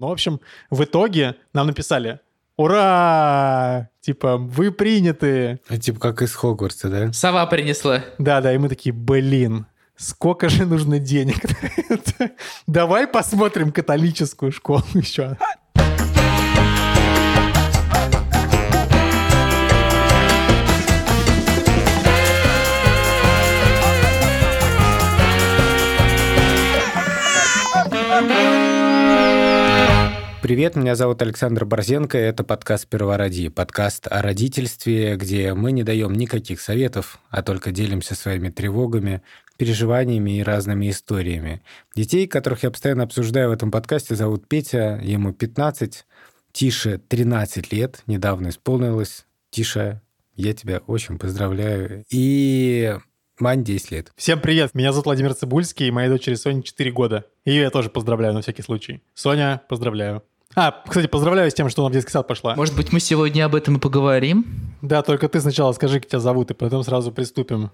Ну, в общем, в итоге нам написали «Ура! Типа, вы приняты!» А, Типа как из Хогвартса, да? Сова принесла. Да-да, и мы такие «Блин, сколько же нужно денег? Давай посмотрим католическую школу еще». Привет, меня зовут Александр Борзенко, это подкаст «Первороди», подкаст о родительстве, где мы не даем никаких советов, а только делимся своими тревогами, переживаниями и разными историями. Детей, которых я постоянно обсуждаю в этом подкасте, зовут Петя, ему 15, Тише 13 лет, недавно исполнилось. Тиша, я тебя очень поздравляю. И Мань 10 лет. Всем привет, меня зовут Владимир Цибульский, и моей дочери Соне 4 года. Ее я тоже поздравляю на всякий случай. Соня, поздравляю. А, кстати, поздравляю с тем, что она в детский сад пошла. Может быть, мы сегодня об этом и поговорим? Да, только ты сначала скажи, как тебя зовут, и потом сразу приступим.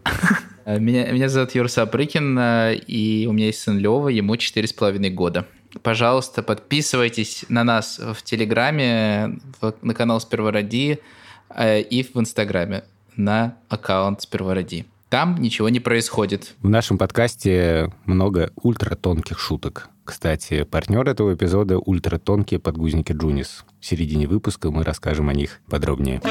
Э, Меня, меня зовут Юра Сапрыкин, э, и у меня есть сын Лева, ему четыре с половиной года. Пожалуйста, подписывайтесь на нас в Телеграме, на канал Спервороди э, и в Инстаграме на аккаунт Спервороди. Там ничего не происходит. В нашем подкасте много ультратонких шуток. Кстати, партнер этого эпизода — ультратонкие подгузники Джунис. В середине выпуска мы расскажем о них подробнее.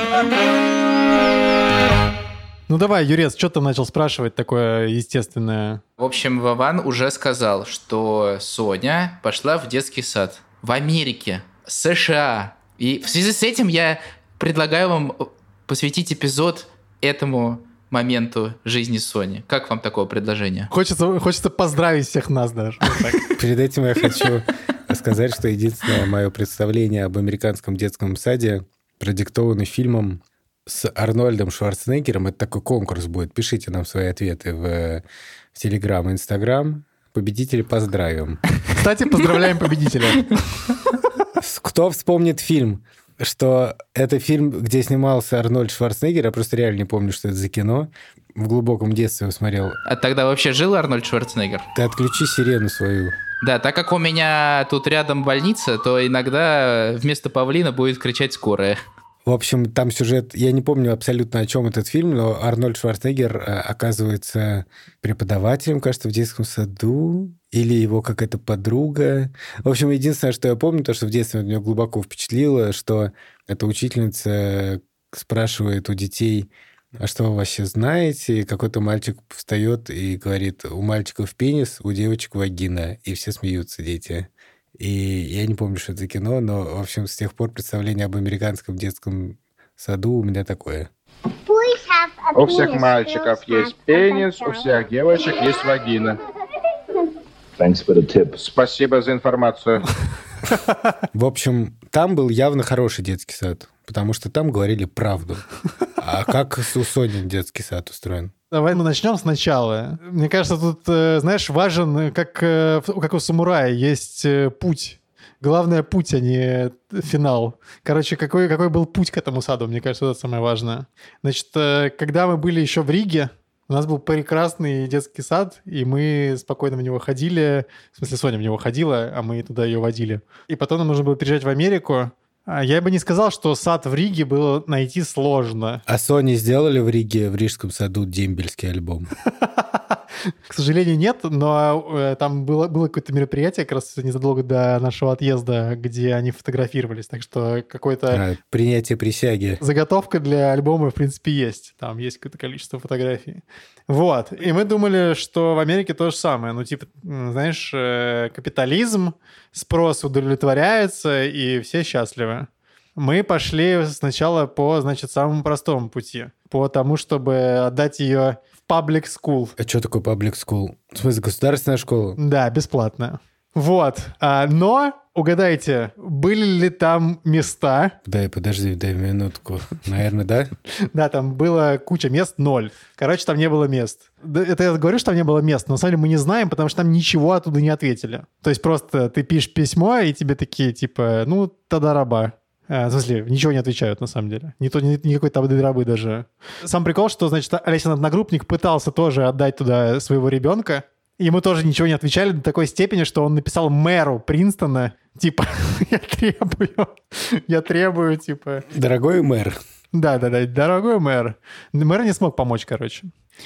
Ну давай, Юрец, что ты начал спрашивать такое естественное? В общем, Вован уже сказал, что Соня пошла в детский сад в Америке, США. И в связи с этим я предлагаю вам посвятить эпизод этому моменту жизни Сони. Как вам такое предложение? Хочется, хочется поздравить всех нас даже. Перед этим я хочу сказать, что единственное мое представление об американском детском саде продиктовано фильмом с Арнольдом Шварценеггером. Это такой конкурс будет. Пишите нам свои ответы в, в Телеграм и Инстаграм. Победителей поздравим. Кстати, поздравляем победителя. Кто вспомнит фильм? Что это фильм, где снимался Арнольд Шварценеггер, я просто реально не помню, что это за кино. В глубоком детстве его смотрел. А тогда вообще жил Арнольд Шварценеггер? Ты отключи сирену свою. Да, так как у меня тут рядом больница, то иногда вместо павлина будет кричать скорая. В общем, там сюжет, я не помню абсолютно о чем этот фильм, но Арнольд Шварценеггер э, оказывается преподавателем, кажется, в детском саду, или его какая-то подруга. В общем, единственное, что я помню, то, что в детстве меня глубоко впечатлило, что эта учительница спрашивает у детей, а что вы вообще знаете? И какой-то мальчик встает и говорит, у мальчиков пенис, у девочек вагина. И все смеются, дети. И я не помню, что это за кино, но, в общем, с тех пор представление об американском детском саду у меня такое. У всех мальчиков есть пенис, у всех девочек есть вагина. Спасибо за информацию. В общем, там был явно хороший детский сад, потому что там говорили правду. А как у Сони детский сад устроен? Давай мы начнем сначала. Мне кажется, тут, э, знаешь, важен, э, как, э, как у самурая, есть путь. Главное путь, а не финал. Короче, какой, какой был путь к этому саду, мне кажется, это самое важное. Значит, когда мы были еще в Риге, у нас был прекрасный детский сад, и мы спокойно в него ходили. В смысле, Соня в него ходила, а мы туда ее водили. И потом нам нужно было приезжать в Америку. А Я бы не сказал, что сад в Риге было найти сложно. А Сони сделали в Риге, в Рижском саду, дембельский альбом? К сожалению, нет, но э, там было, было какое-то мероприятие как раз незадолго до нашего отъезда, где они фотографировались. Так что какой-то А, принятие присяги. заготовка для альбома, в принципе, есть. Там есть какое-то количество фотографий. Вот. И мы думали, что в Америке то же самое. Ну, типа, знаешь, э, капитализм, спрос удовлетворяется, и все счастливы. Мы пошли сначала по, значит, самому простому пути. По тому, чтобы отдать ее public school. А что такое public school? В смысле, государственная школа? Да, бесплатно. Вот. А, но, угадайте, были ли там места? Дай, подожди, дай минутку. Наверное, да? Да, там было куча мест, ноль. Короче, там не было мест. Это я говорю, что там не было мест, но на самом деле мы не знаем, потому что там ничего оттуда не ответили. То есть просто ты пишешь письмо, и тебе такие, типа, ну, тогда раба. А, в смысле, ничего не отвечают, на самом деле. Не то, ни- рабы даже. Сам прикол, что, значит, Олесин Одногруппник пытался тоже отдать туда своего ребенка, мы тоже ничего не отвечали до такой степени, что он написал мэру Принстона, типа, я требую, я требую, типа... Дорогой мэр. Да-да-да, дорогой мэр. Мэр не смог помочь, короче.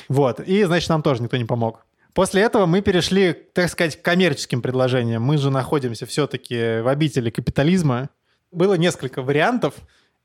Вот, и, значит, нам тоже никто не помог. После этого мы перешли, так сказать, к коммерческим предложениям. Мы же находимся все-таки в обители капитализма. Было несколько вариантов,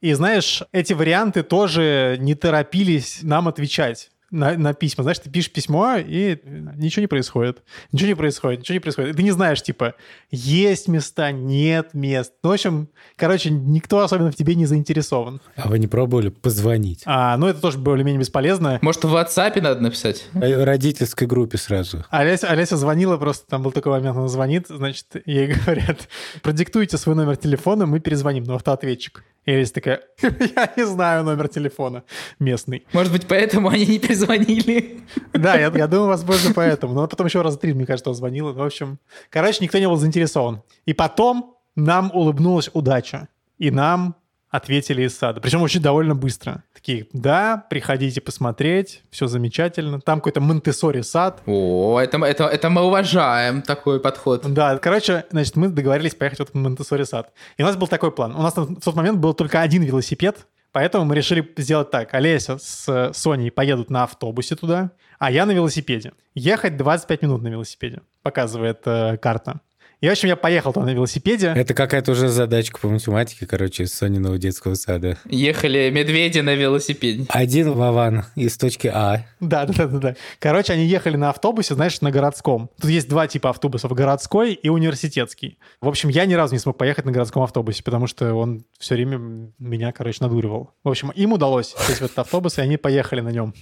и знаешь, эти варианты тоже не торопились нам отвечать на, на письма. Знаешь, ты пишешь письмо, и ничего не происходит. Ничего не происходит, ничего не происходит. И ты не знаешь, типа, есть места, нет мест. Ну, в общем, короче, никто особенно в тебе не заинтересован. А вы не пробовали позвонить? А, ну, это тоже более-менее бесполезно. Может, в WhatsApp надо написать? В родительской группе сразу. Олеся, Олеся звонила, просто там был такой момент, она звонит, значит, ей говорят, продиктуйте свой номер телефона, мы перезвоним на автоответчик. И Олеся такая, я не знаю номер телефона местный. Может быть, поэтому они не перезвонили? Да, я, я думаю, возможно, поэтому. Но потом еще раз три, мне кажется, он звонил. В общем, короче, никто не был заинтересован. И потом нам улыбнулась удача. И нам ответили из сада. Причем очень довольно быстро. Такие, да, приходите посмотреть, все замечательно. Там какой-то монтессори сад. О, это, это, это мы уважаем такой подход. Да, короче, значит, мы договорились поехать в этот монтессори сад. И у нас был такой план. У нас в тот момент был только один велосипед, Поэтому мы решили сделать так. Олеся с Соней поедут на автобусе туда, а я на велосипеде. Ехать 25 минут на велосипеде, показывает э, карта. И, в общем, я поехал там на велосипеде. Это какая-то уже задачка по математике, короче, из Сониного детского сада. Ехали медведи на велосипеде. Один Вован из точки А. Да, да, да, да. Короче, они ехали на автобусе, знаешь, на городском. Тут есть два типа автобусов, городской и университетский. В общем, я ни разу не смог поехать на городском автобусе, потому что он все время меня, короче, надуривал. В общем, им удалось сесть в этот автобус, и они поехали на нем.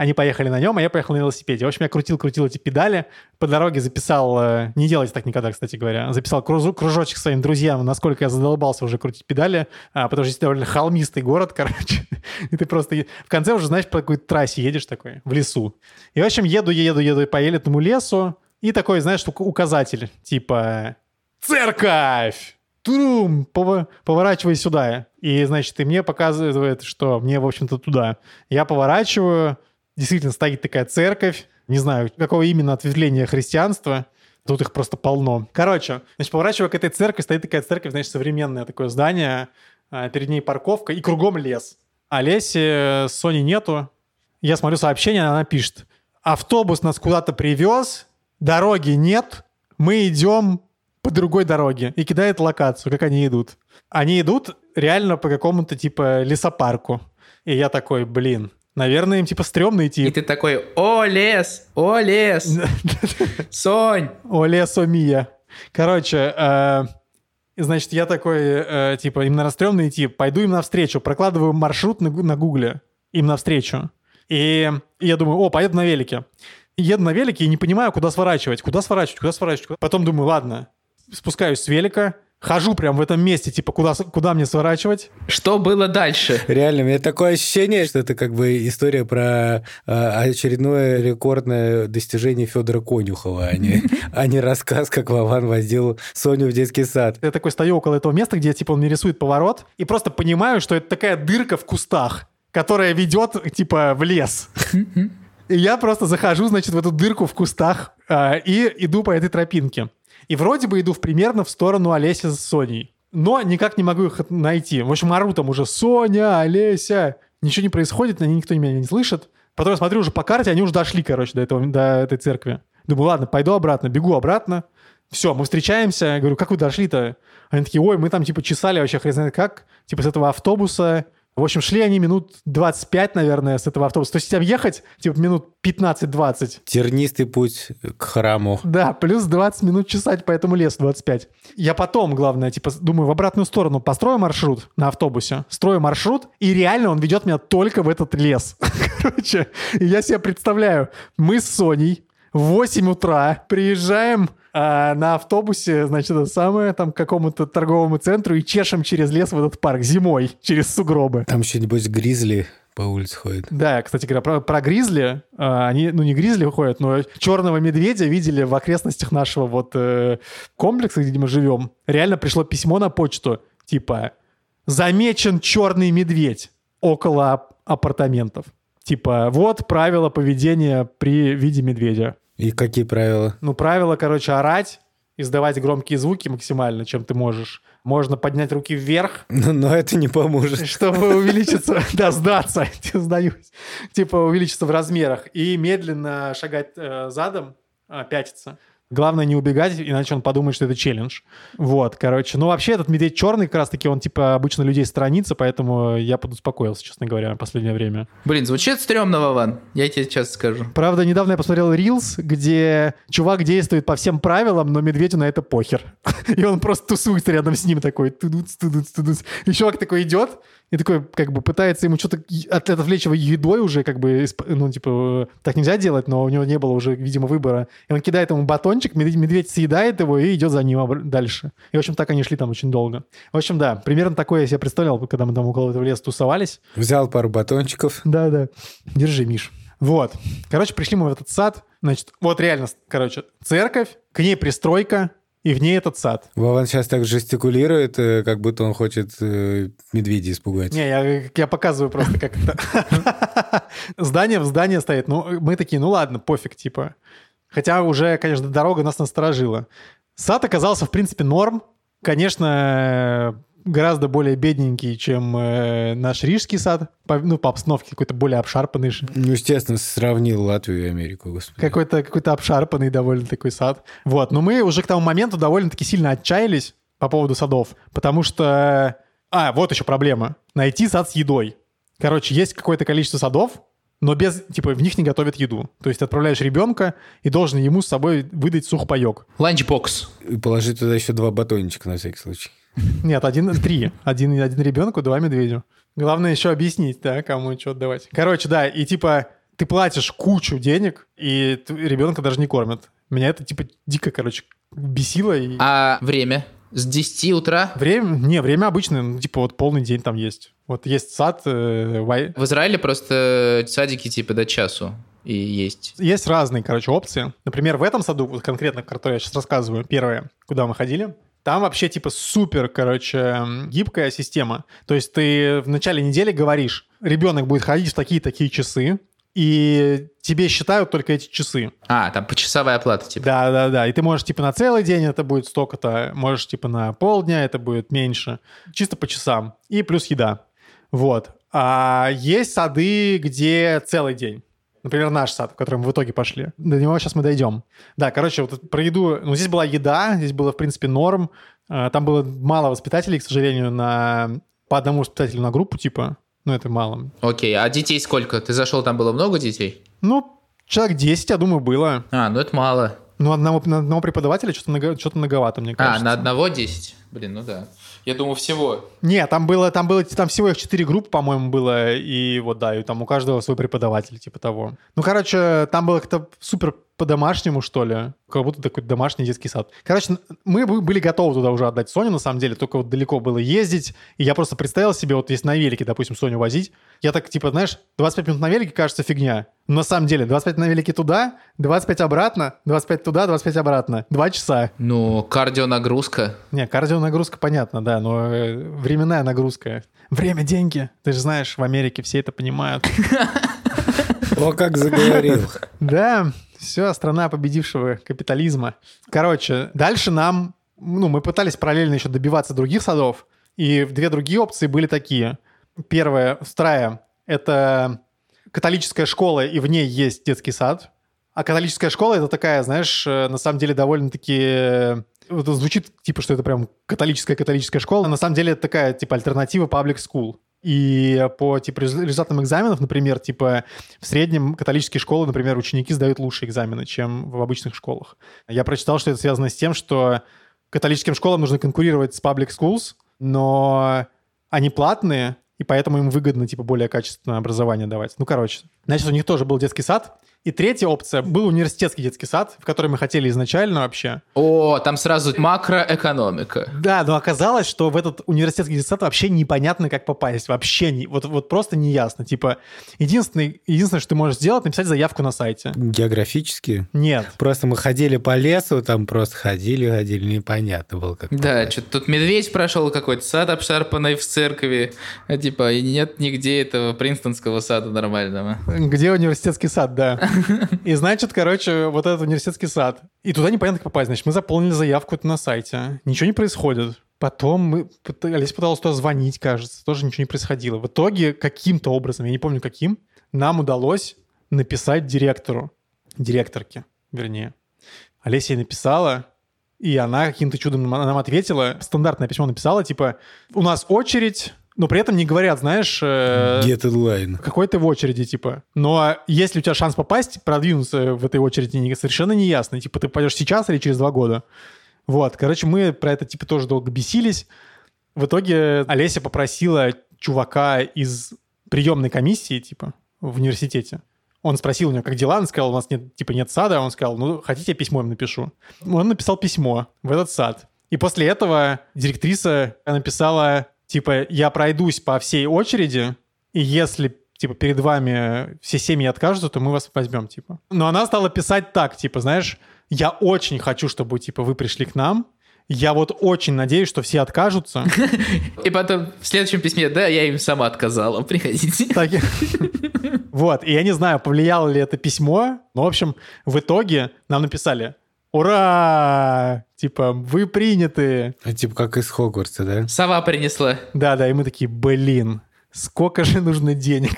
Они поехали на нем, а я поехал на велосипеде. В общем, я крутил-крутил эти педали. По дороге записал... э, Не делайте так никогда, кстати говоря. Записал кружу- кружочек своим друзьям, насколько я задолбался уже крутить педали. а, потому что здесь довольно холмистый город, короче. И ты просто... В конце уже, знаешь, по какой-то трассе едешь такой, в лесу. И, в общем, еду, еду, еду по этому лесу. И такой, знаешь, ук- указатель. Типа... Церковь! Трум! Поворачивай сюда. И, значит, и мне показывает, что мне, в общем-то, туда. Я поворачиваю, действительно стоит такая церковь, не знаю, какого именно ответвления христианства, тут их просто полно. Короче, значит, поворачивая к этой церкви, стоит такая церковь, значит, современное такое здание, а, перед ней парковка и кругом лес. А Леси с Сони нету. Я смотрю сообщение, она пишет, автобус нас куда-то привез, дороги нет, мы идем по другой дороге и кидает локацию, как они идут. Они идут реально по какому-то типа лесопарку. И я такой, блин, наверное, им типа стрёмно идти. И ты такой, о, лес, о, лес, Сонь. О, лесо Мия. Короче, э, значит, я такой, э, типа, им, наверное, стрёмно идти, пойду им навстречу, прокладываю маршрут на, на гугле им навстречу. И я думаю, о, поеду на велике. Еду на велике и не понимаю, куда сворачивать, куда сворачивать, куда сворачивать. Потом думаю, ладно, спускаюсь с велика, хожу прям в этом месте, типа, куда, куда мне сворачивать. Что было дальше? Реально, у меня такое ощущение, что это как бы история про э, очередное рекордное достижение Федора Конюхова, а не, а не рассказ, как Вован возил Соню в детский сад. Я такой стою около этого места, где, типа, он мне рисует поворот, и просто понимаю, что это такая дырка в кустах, которая ведет, типа, в лес. И я просто захожу, значит, в эту дырку в кустах а, и иду по этой тропинке. И вроде бы иду в примерно в сторону Олеси с Соней. Но никак не могу их найти. В общем, ору там уже «Соня, Олеся!» Ничего не происходит, они никто меня не слышит. Потом я смотрю уже по карте, они уже дошли, короче, до, этого, до этой церкви. Думаю, ладно, пойду обратно, бегу обратно. Все, мы встречаемся. Я говорю, как вы дошли-то? Они такие, ой, мы там типа чесали вообще хрен знает как. Типа с этого автобуса. В общем, шли они минут 25, наверное, с этого автобуса. То есть там ехать, типа, минут 15-20. Тернистый путь к храму. Да, плюс 20 минут чесать по этому лесу, 25. Я потом, главное, типа, думаю, в обратную сторону построю маршрут на автобусе, строю маршрут, и реально он ведет меня только в этот лес. Короче, я себе представляю, мы с Соней в 8 утра приезжаем а, на автобусе, значит, это самое, там, к какому-то торговому центру и чешем через лес в этот парк зимой, через сугробы. Там еще, небось, гризли по улице ходят. Да, кстати говоря, про, про гризли, а, они, ну не гризли ходят, но черного медведя видели в окрестностях нашего вот э, комплекса, где мы живем. Реально пришло письмо на почту, типа, замечен черный медведь около ап- апартаментов. Типа, вот правила поведения при виде медведя. И какие правила? Ну, правило, короче, орать, издавать громкие звуки максимально, чем ты можешь. Можно поднять руки вверх, Но, но это не поможет. чтобы увеличиться, да, сдаться, сдаюсь, типа увеличиться в размерах и медленно шагать э, задом, а, пятиться. Главное не убегать, иначе он подумает, что это челлендж. Вот, короче. Ну, вообще, этот медведь черный, как раз-таки, он, типа, обычно людей сторонится, поэтому я подуспокоился, честно говоря, в последнее время. Блин, звучит стрёмно, Вован. Я тебе сейчас скажу. Правда, недавно я посмотрел Reels, где чувак действует по всем правилам, но медведю на это похер. И он просто тусуется рядом с ним такой. Тудуц, тудуц, тудуц. И чувак такой идет, и такой, как бы, пытается ему что-то от- отвлечь его едой уже, как бы, ну, типа, э, так нельзя делать, но у него не было уже, видимо, выбора. И он кидает ему батончик, медведь, съедает его и идет за ним дальше. И, в общем, так они шли там очень долго. В общем, да, примерно такое я себе представлял, когда мы там около этого леса тусовались. Взял пару батончиков. Да, да. Держи, Миш. Вот. Короче, пришли мы в этот сад. Значит, вот реально, короче, церковь, к ней пристройка, и в ней этот сад. Вован сейчас так жестикулирует, э, как будто он хочет э, медведя испугать. Не, я, я показываю просто как это. Здание в здание стоит. Ну, мы такие, ну ладно, пофиг, типа. Хотя уже, конечно, дорога нас насторожила. Сад оказался, в принципе, норм. Конечно, гораздо более бедненький, чем э, наш рижский сад. По, ну, по обстановке какой-то более обшарпанный. же. Ну, естественно, сравнил Латвию и Америку, господи. Какой-то какой обшарпанный довольно такой сад. Вот, но мы уже к тому моменту довольно-таки сильно отчаялись по поводу садов, потому что... А, вот еще проблема. Найти сад с едой. Короче, есть какое-то количество садов, но без, типа, в них не готовят еду. То есть ты отправляешь ребенка и должен ему с собой выдать сухпайок. Ланчбокс. И положи туда еще два батончика на всякий случай. Нет, один, три. Один, один ребенку, два медведю. Главное еще объяснить, да, кому что отдавать. Короче, да, и типа ты платишь кучу денег, и ребенка даже не кормят. Меня это, типа, дико, короче, бесило. И... А время? С 10 утра? Время, не, время обычное, ну, типа вот полный день там есть. Вот есть сад, э, вай- В Израиле просто садики типа до часу и есть. есть разные, короче, опции. Например, в этом саду, вот конкретно, который я сейчас рассказываю, первое, куда мы ходили, там вообще типа супер, короче, гибкая система. То есть ты в начале недели говоришь, ребенок будет ходить в такие-такие часы, и тебе считают только эти часы. А, там почасовая оплата типа. Да, да, да. И ты можешь типа на целый день это будет столько-то, можешь типа на полдня это будет меньше. Чисто по часам. И плюс еда. Вот. А есть сады, где целый день. Например, наш сад, в который мы в итоге пошли. До него сейчас мы дойдем. Да, короче, вот про еду. Ну, здесь была еда, здесь было, в принципе, норм. А, Там было мало воспитателей, к сожалению, на по одному воспитателю на группу, типа. Ну, это мало. Окей, а детей сколько? Ты зашел, там было много детей? Ну, человек 10, я думаю, было. А, ну это мало. Ну, одного, на одного преподавателя что-то, много, что-то многовато, мне кажется. А, на одного 10? Блин, ну да. Я думаю, всего. Не, там было, там было, там всего их четыре группы, по-моему, было, и вот да, и там у каждого свой преподаватель, типа того. Ну, короче, там было как-то супер по-домашнему, что ли, как будто такой домашний детский сад. Короче, мы бы- были готовы туда уже отдать Соню, на самом деле, только вот далеко было ездить, и я просто представил себе, вот если на велике, допустим, Соню возить, я так, типа, знаешь, 25 минут на велике кажется фигня, но на самом деле 25 на велике туда, 25 обратно, 25 туда, 25 обратно, два часа. Ну, кардионагрузка. Не, кардионагрузка понятно, да, но э, временная нагрузка. Время – деньги. Ты же знаешь, в Америке все это понимают. О, как заговорил. Да, все, страна победившего капитализма. Короче, дальше нам, ну, мы пытались параллельно еще добиваться других садов, и две другие опции были такие. Первая, вторая, это католическая школа, и в ней есть детский сад. А католическая школа это такая, знаешь, э, на самом деле довольно-таки... э, звучит типа, что это прям католическая-католическая школа. а На самом деле это такая, типа, альтернатива public school. И по типа, резу- результатам экзаменов, например, типа в среднем католические школы, например, ученики сдают лучшие экзамены, чем в обычных школах. Я прочитал, что это связано с тем, что католическим школам нужно конкурировать с public schools, но они платные, и поэтому им выгодно типа более качественное образование давать. Ну, короче. Значит, у них тоже был детский сад. И третья опция был университетский детский сад, в который мы хотели изначально вообще. О, там сразу макроэкономика. Да, но оказалось, что в этот университетский детский сад вообще непонятно, как попасть. Вообще не, вот, вот просто не ясно. Типа, единственное, единственное, что ты можешь сделать, написать заявку на сайте. Географически. Нет. Просто мы ходили по лесу, там просто ходили, ходили, непонятно было как. Да, попасть. что-то тут медведь прошел какой-то, сад обшарпанный в церкви. А, типа, и нет нигде этого принстонского сада нормального. Где университетский сад, да. И значит, короче, вот этот университетский сад. И туда непонятно как попасть. Значит, мы заполнили заявку на сайте. Ничего не происходит. Потом мы пытались, пыталась туда звонить, кажется. Тоже ничего не происходило. В итоге каким-то образом, я не помню каким, нам удалось написать директору. Директорке, вернее. Олеся ей написала, и она каким-то чудом нам ответила. Стандартное письмо написала, типа, у нас очередь, но при этом не говорят, знаешь... Э, Get deadline. Какой ты в очереди, типа. Но если у тебя шанс попасть, продвинуться в этой очереди совершенно не ясно. Типа, ты пойдешь сейчас или через два года. Вот, короче, мы про это, типа, тоже долго бесились. В итоге Олеся попросила чувака из приемной комиссии, типа, в университете. Он спросил у него, как дела, он сказал, у нас нет, типа, нет сада, он сказал, ну, хотите, я письмо им напишу. Он написал письмо в этот сад. И после этого директриса написала, типа, я пройдусь по всей очереди, и если типа, перед вами все семьи откажутся, то мы вас возьмем, типа. Но она стала писать так, типа, знаешь, я очень хочу, чтобы, типа, вы пришли к нам, я вот очень надеюсь, что все откажутся. И потом в следующем письме, да, я им сама отказала, приходите. Так, вот, и я не знаю, повлияло ли это письмо, но, в общем, в итоге нам написали, ура! Типа, вы приняты. А, типа, как из Хогвартса, да? Сова принесла. Да-да, и мы такие, блин, сколько же нужно денег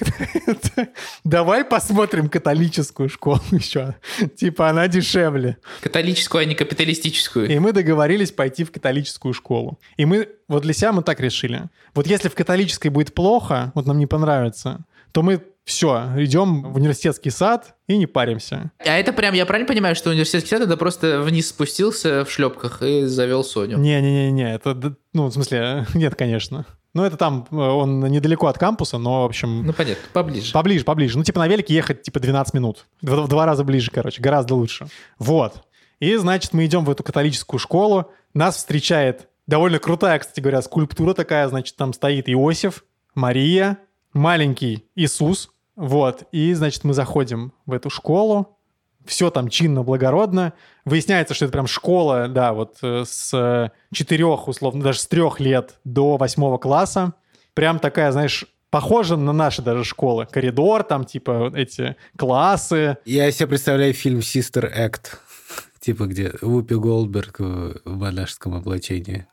Давай посмотрим католическую школу еще. Типа она дешевле. Католическую, а не капиталистическую. И мы договорились пойти в католическую школу. И мы, вот для себя мы так решили. Вот если в католической будет плохо, вот нам не понравится, то мы все, идем в университетский сад и не паримся. А это прям, я правильно понимаю, что университетский сад это просто вниз спустился в шлепках и завел Соню? Не-не-не, это, ну, в смысле, нет, конечно. Ну, это там, э, он недалеко от кампуса, но, в общем... Ну, понятно, поближе. Поближе, поближе. Ну, типа на велике ехать, типа, 12 минут. В, в два раза ближе, короче, гораздо лучше. Вот. И, значит, мы идем в эту католическую школу. Нас встречает довольно крутая, кстати говоря, скульптура такая. Значит, там стоит Иосиф, Мария, маленький Иисус. Вот. И, значит, мы заходим в эту школу все там чинно, благородно. Выясняется, что это прям школа, да, вот э, с четырех, условно, даже с трех лет до восьмого класса. Прям такая, знаешь, похожа на наши даже школы. Коридор, там, типа, эти классы. Я себе представляю фильм «Sister Act», типа где Вупи Голдберг в монашеском облачении.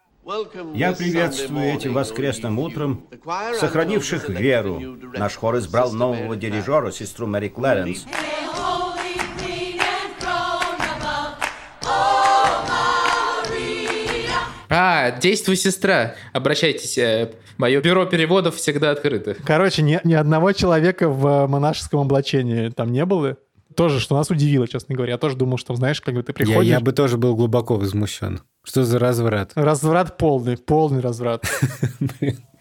Я приветствую этим воскресным утром сохранивших веру. Наш хор избрал нового дирижера, сестру Мэри Клэренс. А, действуй, сестра. Обращайтесь. Э, Мое бюро переводов всегда открыто. Короче, ни, ни одного человека в монашеском облачении там не было. Тоже, что нас удивило, честно говоря. Я тоже думал, что, знаешь, как бы ты приходишь... Я, я бы тоже был глубоко возмущен. Что за разврат? Разврат полный, полный разврат.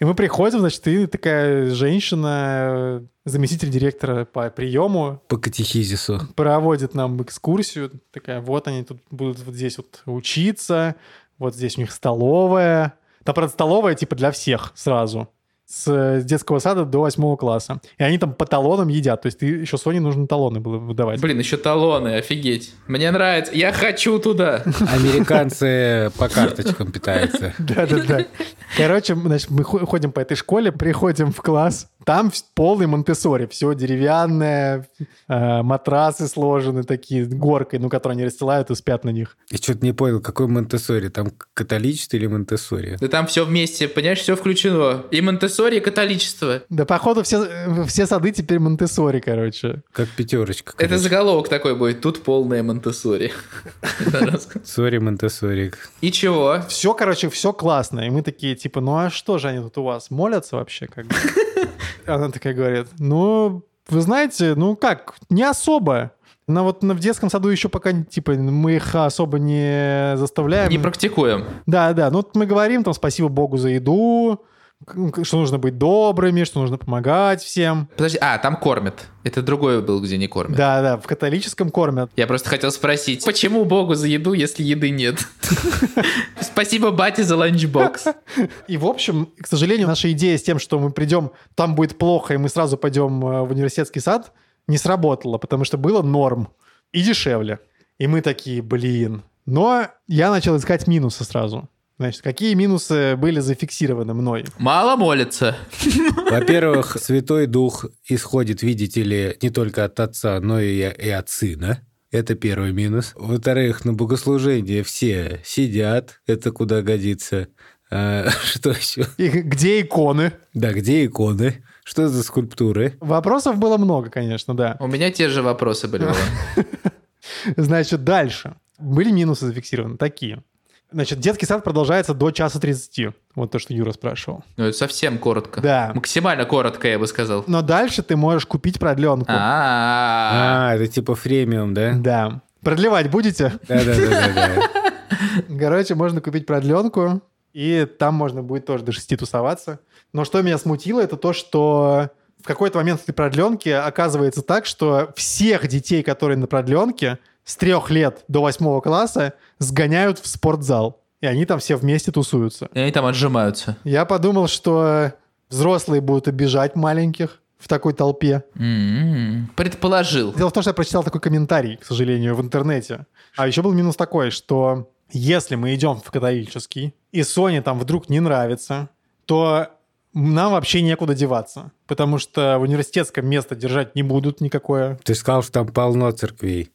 И мы приходим, значит, ты такая женщина, заместитель директора по приему. По катехизису. Проводит нам экскурсию. Такая, вот они тут будут вот здесь вот учиться, вот здесь у них столовая. Там, правда, столовая типа для всех сразу с детского сада до восьмого класса. И они там по талонам едят. То есть ты еще Соне нужно талоны было выдавать. Блин, еще талоны, офигеть. Мне нравится. Я хочу туда. Американцы по карточкам питаются. Да-да-да. Короче, значит, мы ходим по этой школе, приходим в класс, там полный Монтессори, все деревянное, э, матрасы сложены такие, горкой, ну, которые они расстилают и спят на них. Я что-то не понял, какой Монтессори? Там католичество или Монтессори? Да там все вместе, понимаешь, все включено. И Монтессори, и католичество. Да, походу, все, все сады теперь Монтессори, короче. Как пятерочка. Короче. Это заголовок такой будет. Тут полная Монтессори. Сори, Монтессори. И чего? Все, короче, все классно. И мы такие, типа, ну а что же они тут у вас? Молятся вообще как бы? Она такая говорит, ну, вы знаете, ну как, не особо. Но вот в детском саду еще пока, типа, мы их особо не заставляем. Не практикуем. Да, да. Ну, мы говорим там спасибо Богу за еду, что нужно быть добрыми, что нужно помогать всем. Подожди, а, там кормят. Это другой был, где не кормят. Да, да, в католическом кормят. Я просто хотел спросить, почему Богу за еду, если еды нет? Спасибо бате за ланчбокс. И, в общем, к сожалению, наша идея с тем, что мы придем, там будет плохо, и мы сразу пойдем э, в университетский сад, не сработала, потому что было норм и дешевле. И мы такие, блин. Но я начал искать минусы сразу. Значит, какие минусы были зафиксированы мной? Мало молится. Во-первых, Святой Дух исходит, видите ли, не только от Отца, но и, и от Сына. Это первый минус. Во-вторых, на богослужении все сидят, это куда годится. А, что еще? И где иконы? Да, где иконы? Что за скульптуры? Вопросов было много, конечно, да. У меня те же вопросы были. Значит, дальше. Были минусы зафиксированы такие. Значит, детский сад продолжается до часа 30. Вот то, что Юра спрашивал. Ну, это совсем коротко. Да. Максимально коротко, я бы сказал. Но дальше ты можешь купить продленку. А, А, это типа фремиум, да? Да. Продлевать будете? Да-да-да. Короче, можно купить продленку, и там можно будет тоже до 6 тусоваться. Но что меня смутило, это то, что в какой-то момент этой продленки оказывается так, что всех детей, которые на продленке, с трех лет до восьмого класса сгоняют в спортзал. И они там все вместе тусуются. и они там отжимаются. Я подумал, что взрослые будут обижать маленьких в такой толпе. М-м. Предположил. Дело в том, что я прочитал такой комментарий, к сожалению, в интернете. А еще был минус такой, что если мы идем в католический, и Соне там вдруг не нравится, то нам вообще некуда деваться. Потому что в университетском место держать не будут никакое. Ты сказал, что там полно церквей.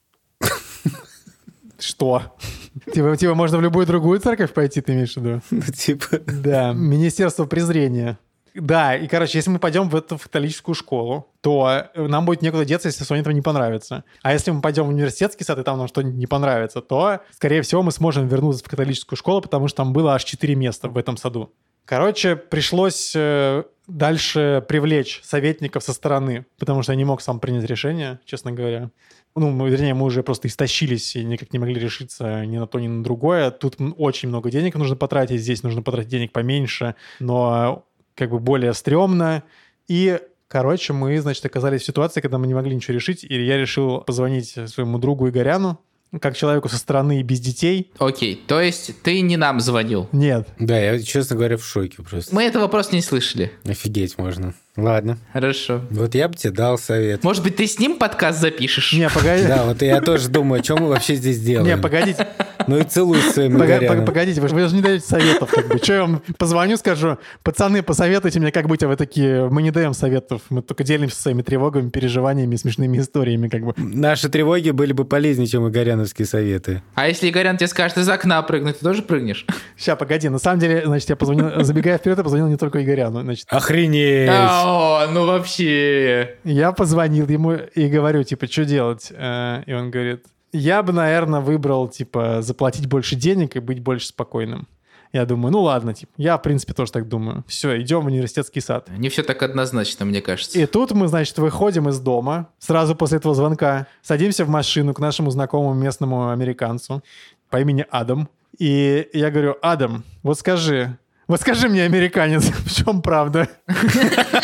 Что? Типа, типа можно в любую другую церковь пойти, ты имеешь в виду? Ну, типа... Да, Министерство презрения. Да, и, короче, если мы пойдем в эту католическую школу, то нам будет некуда деться, если Соне там не понравится. А если мы пойдем в университетский сад, и там нам что-нибудь не понравится, то, скорее всего, мы сможем вернуться в католическую школу, потому что там было аж 4 места в этом саду. Короче, пришлось э, дальше привлечь советников со стороны, потому что я не мог сам принять решение, честно говоря. Ну, мы, вернее, мы уже просто истощились и никак не могли решиться ни на то, ни на другое. Тут очень много денег нужно потратить, здесь нужно потратить денег поменьше, но как бы более стрёмно. И, короче, мы, значит, оказались в ситуации, когда мы не могли ничего решить, и я решил позвонить своему другу Игоряну, как человеку со стороны и без детей. Окей, то есть ты не нам звонил. Нет. Да, я, честно говоря, в шоке просто. Мы этого просто не слышали. Офигеть можно. Ладно. Хорошо. Вот я бы тебе дал совет. Может быть, ты с ним подкаст запишешь? Не, погоди. Да, вот я тоже думаю, о чем мы вообще здесь делаем. Не, погодите. Ну и целуй своим пог- Погодите, вы же, вы же не даете советов, как бы. Что я вам позвоню, скажу, пацаны, посоветуйте мне, как быть, а вы такие, мы не даем советов, мы только делимся своими тревогами, переживаниями, смешными историями, как бы. Наши тревоги были бы полезнее, чем игоряновские советы. А если Игорян тебе скажет из окна прыгнуть, ты тоже прыгнешь? Сейчас, погоди, на самом деле, значит, я позвонил, забегая вперед, я позвонил не только Игоряну, значит, Охренеть! О, ну вообще. я позвонил ему и говорю, типа, что делать? Э, И он говорит, я бы, наверное, выбрал, типа, заплатить больше денег и быть больше спокойным. Я думаю, ну ладно, типа, я, в принципе, тоже так думаю. Все, идем в университетский сад. Не все так однозначно, мне кажется. И тут мы, значит, выходим из дома сразу после этого звонка, садимся в машину к нашему знакомому местному американцу по имени Адам. И я говорю, Адам, вот скажи, вот скажи мне, американец, в чем правда?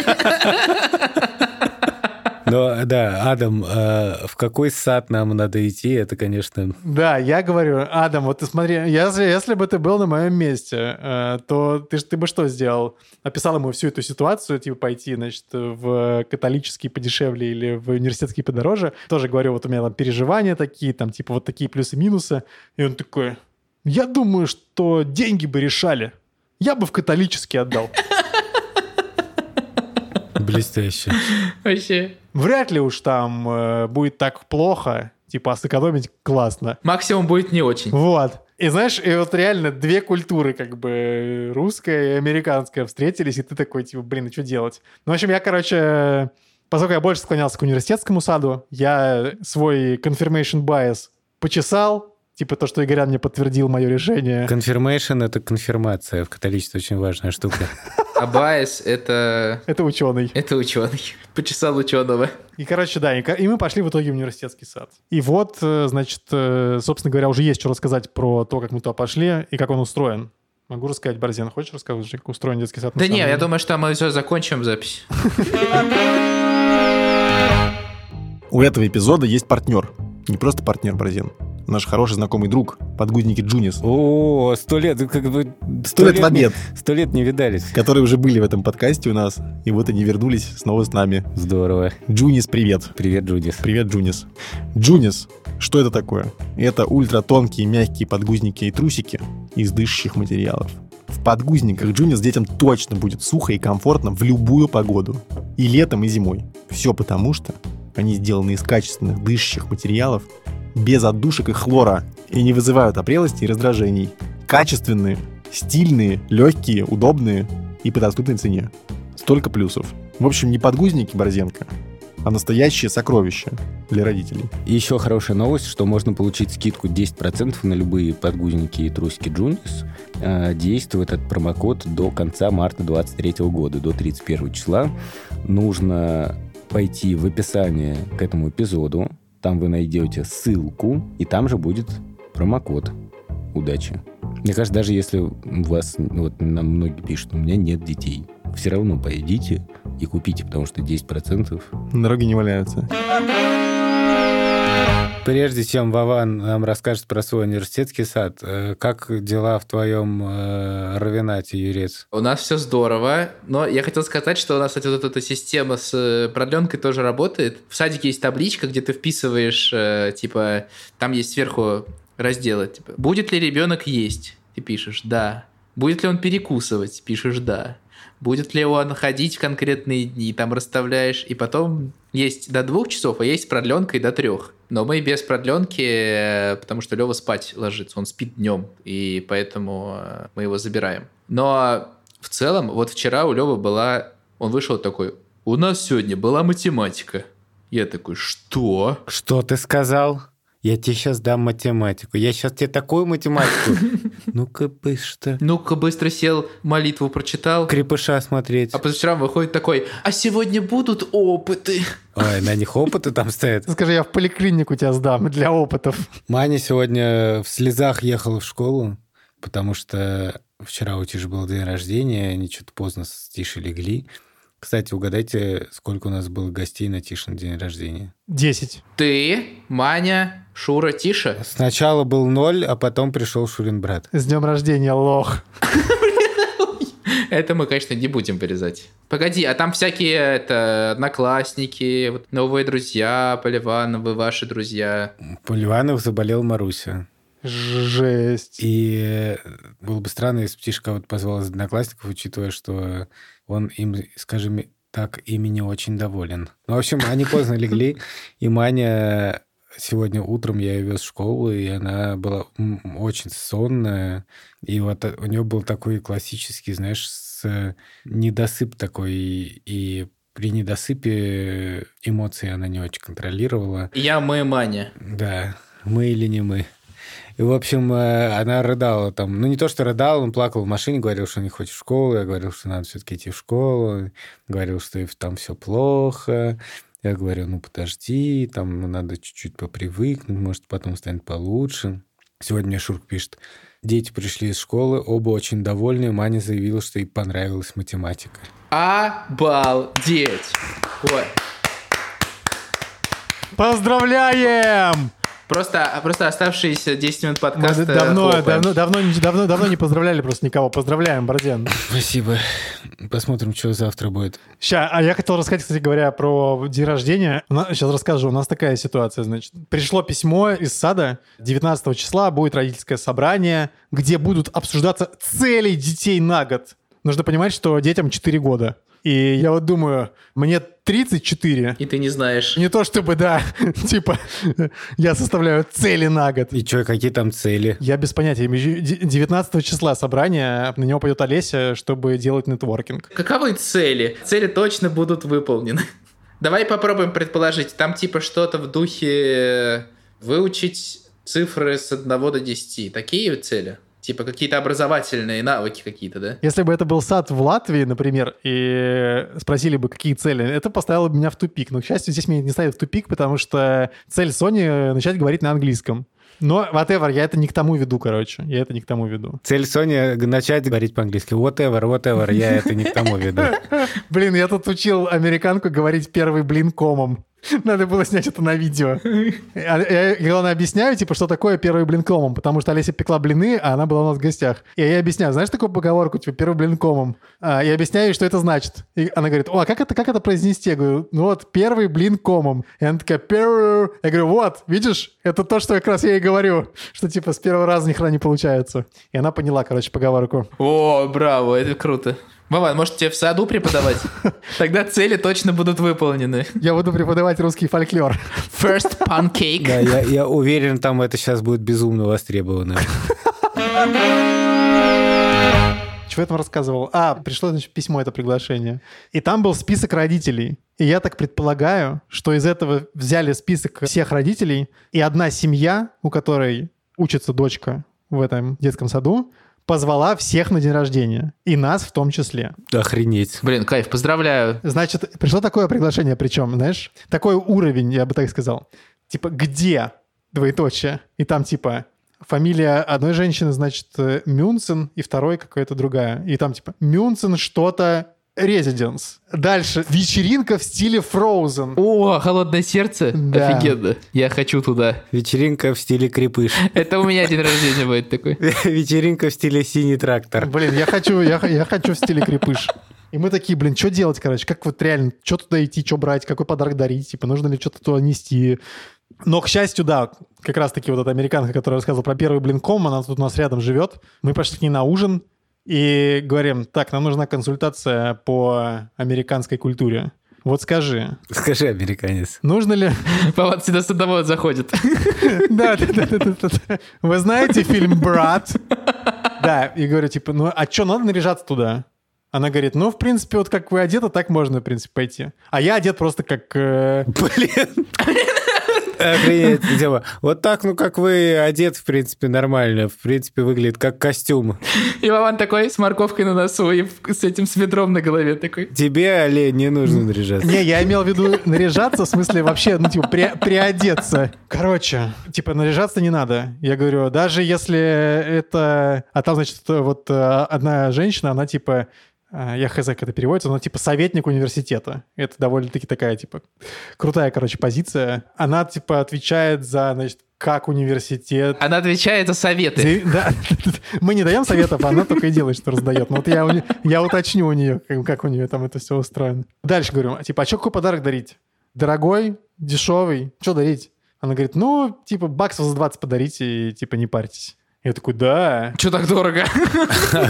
Но да, Адам, э, в какой сад нам надо идти, это, конечно... Да, я говорю, Адам, вот ты смотри, если, если бы ты был на моем месте, э, то ты, ты бы что сделал? Описал ему всю эту ситуацию, типа пойти, значит, в католический подешевле или в университетский подороже. Тоже говорю, вот у меня там переживания такие, там типа вот такие плюсы-минусы. И он такой, я думаю, что деньги бы решали. Я бы в католический отдал. Блестяще. Вообще. Вряд ли уж там э, будет так плохо. Типа, а сэкономить классно. Максимум будет не очень. Вот. И знаешь, и вот реально две культуры, как бы русская и американская, встретились, и ты такой, типа, блин, ну что делать? Ну, в общем, я, короче, поскольку я больше склонялся к университетскому саду, я свой confirmation bias почесал, типа то, что Игорян мне подтвердил мое решение. Confirmation — это конфирмация. В католичестве очень важная штука. А Байес — это... Это ученый. Это ученый. Почесал ученого. И, короче, да, и, мы пошли в итоге в университетский сад. И вот, э, значит, э, собственно говоря, уже есть что рассказать про то, как мы туда пошли и как он устроен. Могу рассказать, Борзен, хочешь рассказать, как устроен детский сад? Да не, я думаю, что мы все закончим запись. У этого эпизода есть партнер. Не просто партнер, Борзен. Наш хороший знакомый друг, подгузники Джунис. О, сто лет, как бы... Сто лет в обед. Сто лет не видались. Которые уже были в этом подкасте у нас, и вот они вернулись снова с нами. Здорово. Joonies, привет. Привет, Joonies. Привет, Joonies. Joonies, что это такое? Это ультратонкие мягкие подгузники и трусики из дышащих материалов. В подгузниках Joonies детям точно будет сухо и комфортно в любую погоду. И летом, и зимой. Все потому, что они сделаны из качественных дышащих материалов, без отдушек и хлора, и не вызывают опрелости и раздражений. Качественные, стильные, легкие, удобные и по доступной цене. Столько плюсов. В общем, не подгузники Борзенко, а настоящее сокровище для родителей. И еще хорошая новость, что можно получить скидку 10% на любые подгузники и трусики Джунис. А, действует этот промокод до конца марта 2023 года, до 31 числа. Нужно пойти в описание к этому эпизоду. Там вы найдете ссылку, и там же будет промокод. Удачи. Мне кажется, даже если у вас, ну, вот нам многие пишут, у меня нет детей, все равно пойдите и купите, потому что 10%... На дороге не валяются. Прежде чем Вован нам расскажет про свой университетский сад, э, как дела в твоем э, Равенате, Юрец? У нас все здорово, но я хотел сказать, что у нас, кстати, вот эта система с э, продленкой тоже работает. В садике есть табличка, где ты вписываешь, э, типа, там есть сверху разделы, типа, будет ли ребенок есть? Ты пишешь «да». Будет ли он перекусывать? Пишешь «да». Будет ли он ходить в конкретные дни? Там расставляешь. И потом есть до двух часов, а есть с продленкой до трех. Но мы без продленки, э, потому что Лева спать ложится, он спит днем, и поэтому э, мы его забираем. Но в целом, вот вчера у Левы была... Он вышел такой, у нас сегодня была математика. Я такой, что? Что ты сказал? Я тебе сейчас дам математику. Я сейчас тебе такую математику. Ну-ка, быстро. Ну-ка, быстро сел, молитву прочитал. Крепыша смотреть. А позавчера выходит такой, а сегодня будут опыты. Ой, на них опыты там стоят. Скажи, я в поликлинику тебя сдам для опытов. Маня сегодня в слезах ехала в школу, потому что вчера у Тиши был день рождения, они что-то поздно с Тишей легли. Кстати, угадайте, сколько у нас было гостей на Тишин день рождения? Десять. Ты, Маня, Шура, Тиша? Сначала был ноль, а потом пришел Шурин брат. С днем рождения, лох. Это мы, конечно, не будем вырезать. Погоди, а там всякие это одноклассники, вот, новые друзья, Поливановы, ваши друзья. Поливанов заболел Маруся. Жесть. И было бы странно, если бы Тиша кого-то позвал из одноклассников, учитывая, что он им, скажем так, ими не очень доволен. Ну, в общем, они поздно легли, и Маня сегодня утром я ее вез в школу, и она была очень сонная. И вот у нее был такой классический, знаешь, с недосып такой, и при недосыпе эмоции она не очень контролировала. Я, мы, Маня. Да, мы или не мы. И, в общем, э, она рыдала там. Ну, не то, что рыдала, он плакал в машине, говорил, что не хочет в школу. Я говорил, что надо все-таки идти в школу. Говорил, что там все плохо. Я говорю, ну, подожди, там надо чуть-чуть попривыкнуть, может, потом станет получше. Сегодня мне Шурк пишет, дети пришли из школы, оба очень довольны. Маня заявила, что ей понравилась математика. Обалдеть! Вот. Поздравляем! Просто, просто оставшиеся 10 минут подкаста давно, давно, давно, давно, давно не поздравляли просто никого. Поздравляем, Борзен. Спасибо. Посмотрим, что завтра будет. Сейчас, а я хотел рассказать, кстати говоря, про день рождения. Сейчас расскажу. У нас такая ситуация, значит. Пришло письмо из сада. 19 числа будет родительское собрание, где будут обсуждаться цели детей на год. Нужно понимать, что детям 4 года. И я вот думаю, мне 34. И ты не знаешь. Не то чтобы, да, типа, я составляю цели на год. И что, какие там цели? Я без понятия. 19 числа собрания, на него пойдет Олеся, чтобы делать нетворкинг. Каковы цели? Цели точно будут выполнены. Давай попробуем предположить. Там типа что-то в духе выучить цифры с 1 до 10. Такие цели? Типа какие-то образовательные навыки какие-то, да? Если бы это был сад в Латвии, например, и спросили бы, какие цели, это поставило бы меня в тупик. Но, к счастью, здесь меня не ставит в тупик, потому что цель Sony — начать говорить на английском. Но, whatever, я это не к тому веду, короче. Я это не к тому веду. Цель Sony — начать говорить по-английски. Whatever, whatever, я это не к тому веду. Блин, я тут учил американку говорить первый блин комом. Надо было снять это на видео. А Я, главное, объясняю, типа, что такое первый блин комом, потому что Олеся пекла блины, а она была у нас в гостях. И я объясняю, знаешь такую поговорку, типа, первый блин комом? А, я объясняю что это значит. И она говорит, о, а как это, как это произнести? Я говорю, ну вот, первый блин комом. И она такая, первый... Я говорю, вот, видишь, это то, что как раз я ей говорю, что, типа, с первого раза ни хрена не получается. И она поняла, короче, поговорку. О, браво, это круто. Вован, может тебе в саду преподавать? Тогда цели точно будут выполнены. Я буду преподавать русский фольклор. First pancake. Да, я, я уверен, там это сейчас будет безумно востребовано. Чего я там рассказывал? А, пришло, значит, письмо, это приглашение. И там был список родителей. И я так предполагаю, что из этого взяли список всех родителей, и одна семья, у которой учится дочка в этом детском саду, позвала всех на день рождения. И нас в том числе. Охренеть. Блин, кайф, поздравляю. Значит, пришло такое приглашение, причем, знаешь, такой уровень, я бы так сказал. Типа, где? Двоеточие. И там, типа, фамилия одной женщины, значит, э, Мюнсен, и второй какая-то другая. И там, типа, Мюнсен что-то Резиденс. Дальше. Вечеринка в стиле Frozen. О, холодное сердце. Да. Офигенно. Я хочу туда. Вечеринка в стиле крепыш. Это у меня день рождения будет такой. Вечеринка в стиле синий трактор. Блин, я хочу, я, я хочу в стиле крепыш. И мы такие, блин, что делать, короче? Как вот реально, что туда идти, что брать, какой подарок дарить? Типа, нужно ли что-то туда нести? Но, к счастью, да, как раз-таки вот эта американка, которая рассказывала про первый блинком, она тут у нас рядом живет. Мы пошли к ней на ужин и говорим, так, нам нужна консультация по американской культуре. Вот скажи, Скажи, американец. нужно ли... Вован всегда с одного заходит. Да, да, да, да, да, да. Вы знаете фильм «Брат»? Да, и говорю, типа, ну, а что, надо наряжаться туда? Она говорит, ну, в принципе, вот как вы одеты, так можно, в принципе, пойти. А я одет просто как... э, Блин. Охренеть, тема. Вот так, ну, как вы одет, в принципе, нормально. В принципе, выглядит как костюм. И Вован такой с морковкой на носу и с этим с ведром на голове такой. Тебе, олень, не нужно наряжаться. Не, я имел в виду наряжаться, в смысле вообще, ну, типа, при- приодеться. Короче, типа, наряжаться не надо. Я говорю, даже если это... А там, значит, вот э, одна женщина, она, типа, я хз, как это переводится, но типа советник университета. Это довольно-таки такая, типа, крутая, короче, позиция. Она, типа, отвечает за, значит, как университет Она отвечает за советы. Да, мы не даем советов, а она только и делает, что раздает. Но вот я, я уточню у нее, как, как у нее там это все устроено. Дальше говорю, типа, а что какой подарок дарить? Дорогой, дешевый, что дарить? Она говорит, ну, типа, баксов за 20 подарите и, типа, не парьтесь. Я такой, да. Че так дорого? А?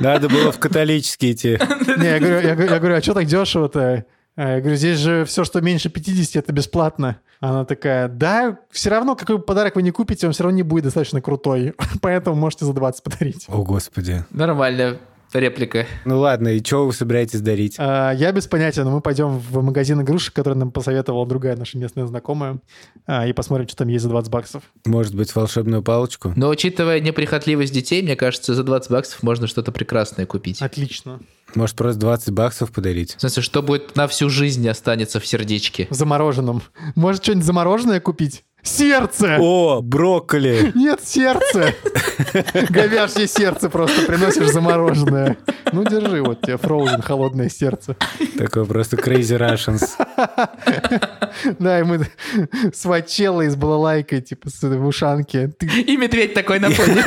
Надо было в католический идти. Не, я говорю, а что так дешево-то? А Я говорю, здесь же все, что меньше 50, это бесплатно. Она такая, да, все равно, какой бы подарок вы не купите, он все равно не будет достаточно крутой. Поэтому можете за 20 подарить. О, господи. Нормальная реплика. Ну ладно, и что вы собираетесь дарить? А, Я без понятия, но мы пойдем в магазин игрушек, который нам посоветовала другая наша местная знакомая, а, и посмотрим, что там есть за 20 баксов. Может быть, волшебную палочку? Но учитывая неприхотливость детей, мне кажется, за 20 баксов можно что-то прекрасное купить. Отлично. Может, просто 20 баксов подарить? В смысле, что будет на всю жизнь останется в сердечке. В замороженном. Может, что-нибудь замороженное купить? Сердце! О, брокколи! Нет, сердце! Говяжье сердце просто приносишь замороженное. Ну, держи, вот тебе фроузен, холодное сердце. Такой просто crazy Russians. Да, и мы с Вачеллой, с балалайкой, типа, с, в ушанке. И медведь такой на фоне.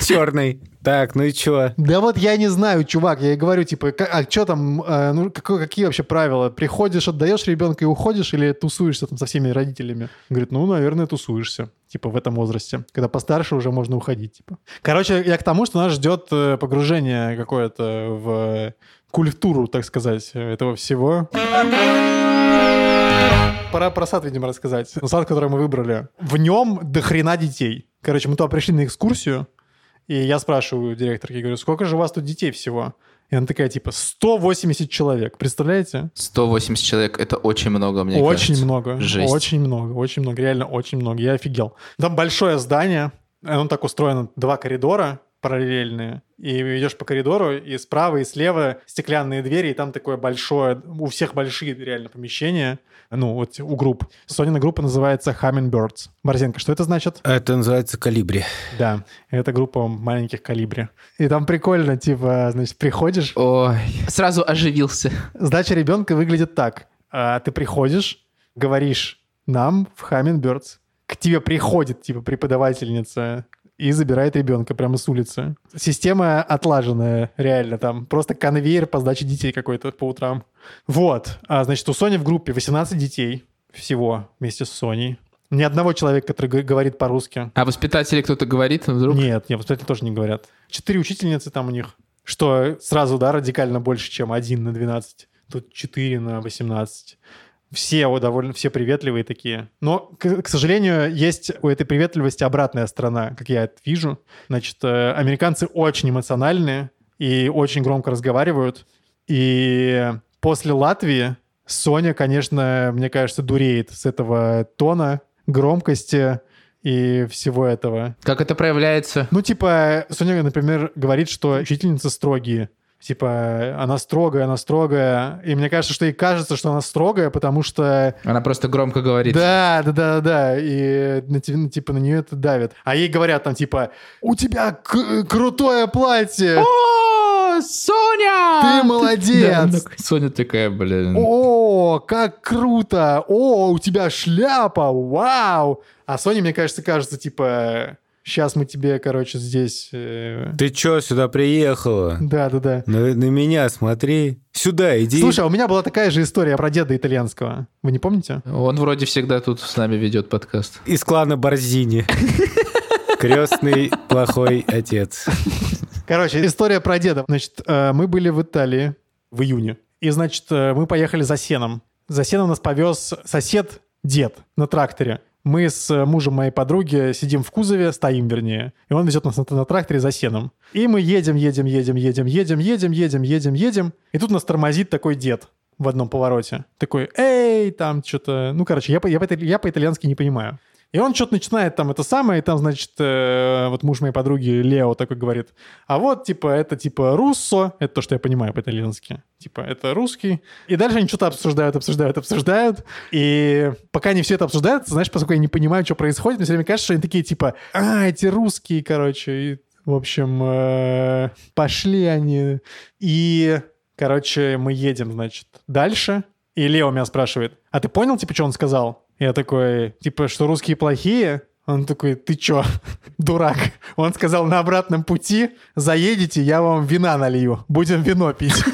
Черный. Так, ну и чё? Да вот я не знаю, чувак, я и говорю, типа, а что там, э, ну, какое- какие вообще правила? Приходишь, отдаешь ребенка и уходишь или тусуешься там со всеми родителями? Говорит, ну, наверное, тусуешься, типа, в этом возрасте. Когда постарше уже можно уходить, типа. Короче, я к тому, что нас ждет э, погружение какое-то в культуру, так сказать, этого всего. Пора про сад, видимо, рассказать. Ну, сад, который мы выбрали. В нем до хрена детей. Короче, мы туда пришли на экскурсию, и я спрашиваю директорки, говорю, сколько же у вас тут детей всего? И она такая, типа, 180 человек. Представляете? 180 человек, это очень много, мне очень кажется. много. Жесть. Очень много, очень много. Реально очень много. Я офигел. Там большое здание. Оно так устроено. Два коридора параллельные. И идешь по коридору, и справа, и слева стеклянные двери, и там такое большое, у всех большие реально помещения, ну, вот у групп. Сонина группа называется Hummingbirds. Борзенко, что это значит? Это называется калибри. Да, это группа маленьких калибри. И там прикольно, типа, значит, приходишь, Ой, сразу оживился. сдача ребенка выглядит так. А, Ты приходишь, говоришь нам в Hummingbirds, к тебе приходит, типа, преподавательница и забирает ребенка прямо с улицы. Система отлаженная, реально, там просто конвейер по сдаче детей какой-то по утрам. Вот. А, значит, у Сони в группе 18 детей всего вместе с Соней. Ни одного человека, который говорит по-русски. А воспитатели кто-то говорит вдруг? Нет, нет, воспитатели тоже не говорят. Четыре учительницы там у них, что сразу, да, радикально больше, чем один на 12. Тут 4 на 18. Все о, довольно, все приветливые такие. Но, к, к сожалению, есть у этой приветливости обратная сторона, как я это вижу. Значит, э, американцы очень эмоциональные и очень громко разговаривают. И после Латвии Соня, конечно, мне кажется, дуреет с этого тона, громкости и всего этого. Как это проявляется? Ну, типа, Соня, например, говорит, что учительницы строгие. Типа, она строгая, она строгая. И мне кажется, что ей кажется, что она строгая, потому что... Она просто громко говорит. Да, да, да, да. И на, ну, типа на нее это давит. А ей говорят там, типа, у тебя к- крутое платье. О, Соня! Ты молодец! Да, Соня такая, блин. О, как круто! О, у тебя шляпа! Вау! А Соне, мне кажется, кажется, типа, сейчас мы тебе, короче, здесь... э, Ты чё сюда приехала? Да-да-да. На, на меня смотри. Сюда иди. Слушай, а у меня была такая же история про деда итальянского. Вы не помните? Он вроде всегда тут с нами ведет подкаст. Из клана Борзини. Крестный плохой отец. Короче, история про деда. Значит, э, мы были в Италии в июне. И, значит, э, мы поехали за сеном. За сеном нас повез сосед, дед, на тракторе. Мы с мужем моей подруги сидим в кузове, стоим, вернее, и он везет нас на, на тракторе за сеном. И мы едем, едем, едем, едем, едем, едем, едем, едем, едем. И тут нас тормозит такой дед в одном повороте. Такой, эй, там что-то... Ну, короче, я, я, по- я по-итальянски не понимаю. И он что-то начинает там это самое, и там, значит, э, вот муж моей подруги Лео такой говорит, а вот, типа, это, типа, руссо, это то, что я понимаю по-итальянски, типа, это русский. И дальше они что-то обсуждают, обсуждают, обсуждают, и пока они все это обсуждают, знаешь, поскольку я не понимаю, что происходит, мне все время кажется, что они такие, типа, а, эти русские, короче, и, в общем, э, пошли они. И, короче, мы едем, значит, дальше, и Лео меня спрашивает, а ты понял, типа, что он сказал? Я такой, типа, что русские плохие? Он такой, ты чё, дурак? Он сказал, на обратном пути заедете, я вам вина налью. Будем вино пить.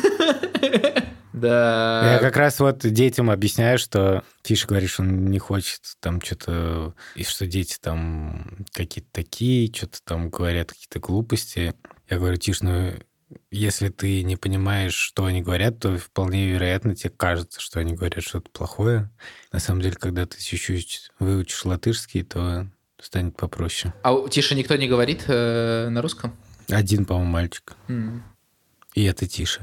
Да. Я как раз вот детям объясняю, что Тиша говорит, что он не хочет там что-то, и что дети там какие-то такие, что-то там говорят какие-то глупости. Я говорю, Тиш, ну если ты не понимаешь, что они говорят, то вполне вероятно тебе кажется, что они говорят что-то плохое. На самом деле, когда ты чуть-чуть выучишь латышский, то станет попроще. А Тише никто не говорит э, на русском? Один, по-моему, мальчик. М. И это Тиша.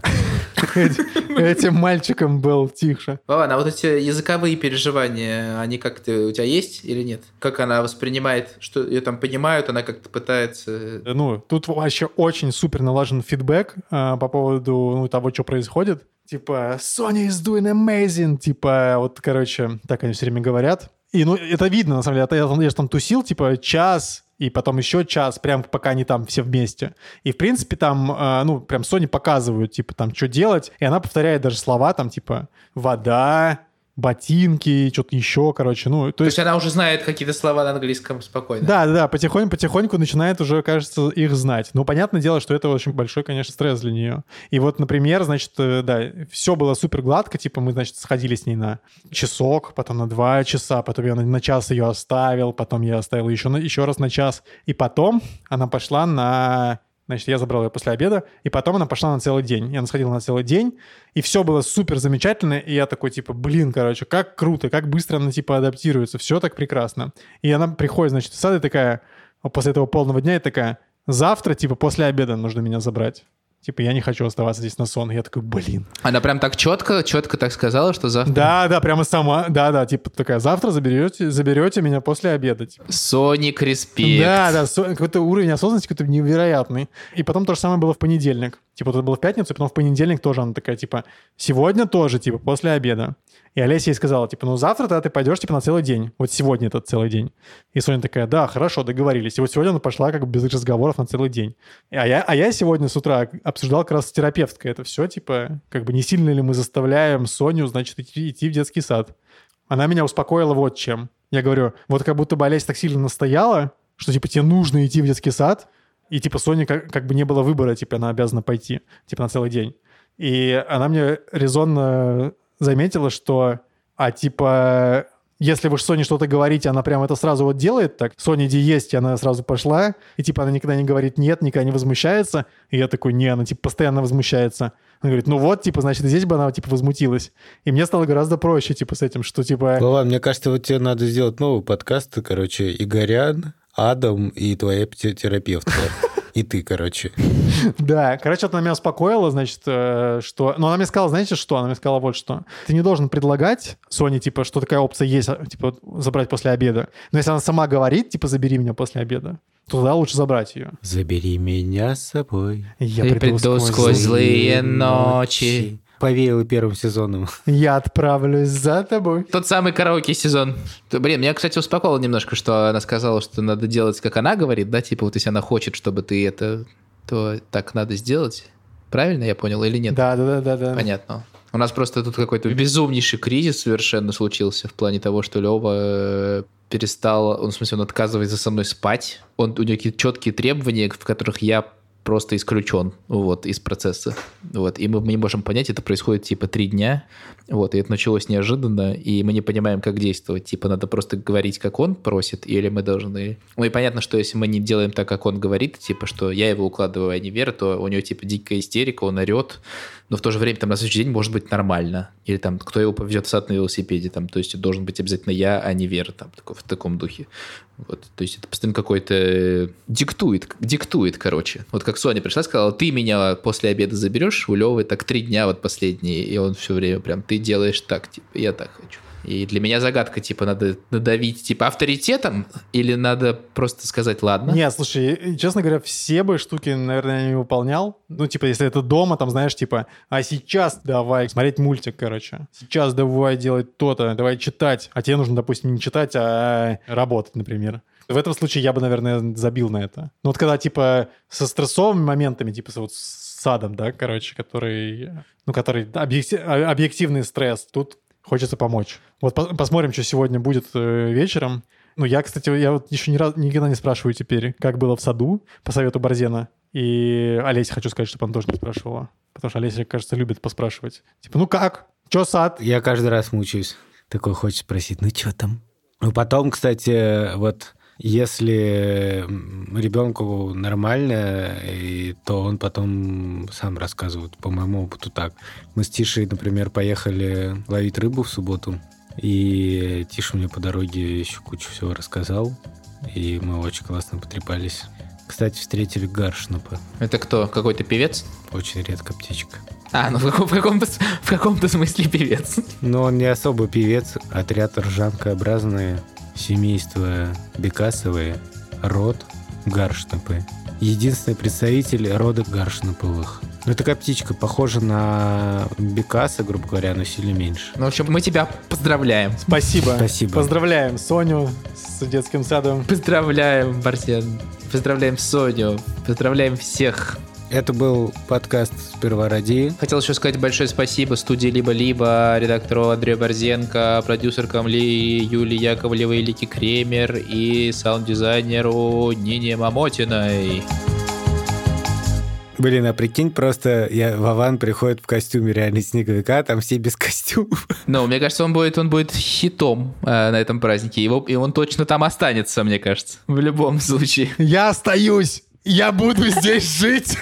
Этим мальчиком был тише. Вован, а вот эти языковые переживания, они как-то у тебя есть или нет? Как она воспринимает, что ее там понимают, она как-то пытается... Ну, тут вообще очень супер налажен фидбэк а, по поводу ну, того, что происходит. Типа, Sony is doing amazing. Типа, вот, короче, так они все время говорят. И, ну, это видно, на самом деле. Это Я, там- я же там тусил, типа, час, и потом еще час, прям пока они там все вместе. И, в принципе, там, а, ну, прям Sony показывают, типа, там, что делать. И она повторяет даже слова, там, типа, вода, ботинки, что-то еще, короче. Ну, то То есть есть она уже знает какие-то слова на английском спокойно. да, да, да, потихоньку, потихоньку начинает уже, кажется, их знать. Ну, понятное дело, что это очень большой, конечно, стресс для нее. И вот, например, значит, э, да, все было супер гладко, типа мы, значит, сходили с ней на часок, потом на два часа, потом я на, на час ее оставил, потом я оставил еще, на, еще раз на час, и потом она пошла на Значит, я забрал ее после обеда, и потом она пошла на целый день. И она сходила на целый день, и все было супер замечательно, и я такой, типа, блин, короче, как круто, как быстро она, типа, адаптируется, все так прекрасно. И она приходит, значит, в сад и такая, после этого полного дня, и такая, завтра, типа, после обеда нужно меня забрать. Типа, я не хочу оставаться здесь на сон. Я такой, блин. Она прям так четко, четко так сказала, что завтра... Да, да, прямо сама, да, да, типа такая, завтра заберете, заберете меня после обеда. Типа. Соник респект. Да, да, со- какой-то уровень осознанности какой-то невероятный. И потом то же самое было в понедельник. Типа, это было в пятницу, и потом в понедельник тоже она такая, типа, сегодня тоже, типа, после обеда. И Олеся ей сказала, типа, ну завтра тогда ты пойдешь, типа, на целый день. Вот сегодня этот целый день. И Соня такая, да, хорошо, договорились. И вот сегодня она пошла как бы без разговоров на целый день. А я, а я сегодня с утра обсуждал как раз с терапевткой это все, типа, как бы не сильно ли мы заставляем Соню, значит, идти, идти в детский сад. Она меня успокоила вот чем. Я говорю, вот как будто бы Олеся так сильно настояла, что, типа, тебе нужно идти в детский сад, и, типа, Соне как, как бы не было выбора, типа, она обязана пойти, типа, на целый день. И она мне резонно заметила, что, а, типа, если вы с Соней что-то говорите, она прям это сразу вот делает так. Соня, иди есть, и она сразу пошла. И типа она никогда не говорит нет, никогда не возмущается. И я такой, не, она типа постоянно возмущается. Она говорит, ну вот, типа, значит, здесь бы она типа возмутилась. И мне стало гораздо проще, типа, с этим, что типа... Вован, мне кажется, вот тебе надо сделать новый подкаст, короче, Игорян, Адам и твоя терапевтка. И ты, короче. Да, короче, она меня успокоила, значит, э, что... Но она мне сказала, знаете что? Она мне сказала вот что. Ты не должен предлагать Соне, типа, что такая опция есть, а, типа, забрать после обеда. Но если она сама говорит, типа, забери меня после обеда, то тогда лучше забрать ее. Забери меня с собой. Я И приду сквозь злые ночи. Повеяло первым сезоном. Я отправлюсь за тобой. Тот самый караоке сезон. Блин, меня, кстати, успокоило немножко, что она сказала, что надо делать, как она говорит, да, типа вот если она хочет, чтобы ты это, то так надо сделать. Правильно я понял или нет? Да, да, да, да, да. Понятно. У нас просто тут какой-то безумнейший кризис совершенно случился в плане того, что Лева э, перестал, он, в смысле, он отказывается со мной спать. Он, у него какие-то четкие требования, в которых я просто исключен вот, из процесса. Вот. И мы, мы не можем понять, это происходит типа три дня, вот, и это началось неожиданно, и мы не понимаем, как действовать. Типа надо просто говорить, как он просит, или мы должны... Ну и понятно, что если мы не делаем так, как он говорит, типа, что я его укладываю, а не Вера, то у него типа дикая истерика, он орет, но в то же время там на следующий день может быть нормально. Или там кто его повезет в сад на велосипеде, там, то есть должен быть обязательно я, а не Вера, там, в таком духе. Вот, то есть это постоянно какой-то э, диктует, диктует, короче. Вот как Соня пришла, сказала, ты меня после обеда заберешь, у Левы так три дня вот последние, и он все время прям, ты делаешь так, типа, я так хочу. И для меня загадка, типа, надо надавить, типа, авторитетом, или надо просто сказать, ладно? Не, слушай, честно говоря, все бы штуки, наверное, не выполнял. Ну, типа, если это дома, там, знаешь, типа, а сейчас давай смотреть мультик, короче. Сейчас давай делать то-то, давай читать. А тебе нужно, допустим, не читать, а работать, например. В этом случае я бы, наверное, забил на это. Ну, вот когда, типа, со стрессовыми моментами, типа, вот с садом, да, короче, который, ну, который объекти- а- объективный стресс, тут хочется помочь. Вот по- посмотрим, что сегодня будет э, вечером. Ну, я, кстати, я вот еще ни разу, никогда не спрашиваю теперь, как было в саду по совету Борзена. И Олеся хочу сказать, чтобы она тоже не спрашивала. Потому что Олеся, кажется, любит поспрашивать. Типа, ну как? Че сад? Я каждый раз мучаюсь. Такой хочет спросить, ну что там? Ну потом, кстати, вот если ребенку нормально, и, то он потом сам рассказывает. По моему опыту так. Мы с Тишей, например, поехали ловить рыбу в субботу, и Тиша мне по дороге еще кучу всего рассказал, и мы очень классно потрепались. Кстати, встретили Гаршнапа. Это кто? Какой-то певец? Очень редко птичка. А, ну в, каком- в каком-то, в каком-то смысле певец. Но он не особо певец, отряд ржанкообразные, семейство Бекасовые, род Гаршнапы. Единственный представитель рода Гаршнаповых. Ну, такая птичка похожа на Бекаса, грубо говоря, но сильно меньше. Ну, в общем, мы тебя поздравляем. Спасибо. Спасибо. Поздравляем Соню с детским садом. Поздравляем, Барсен. Поздравляем Соню. Поздравляем всех. Это был подкаст «Сперва ради». Хотел еще сказать большое спасибо студии «Либо-либо», редактору Андрею Борзенко, продюсеркам Ли, Юлии Яковлевой, Лики Кремер и саунд-дизайнеру Нине Мамотиной. Блин, а прикинь, просто я, Вован приходит в костюме реальный снеговика, а там все без костюмов. Ну, мне кажется, он будет, он будет хитом э, на этом празднике. Его, и он точно там останется, мне кажется. В любом случае. Я остаюсь! Я буду здесь жить!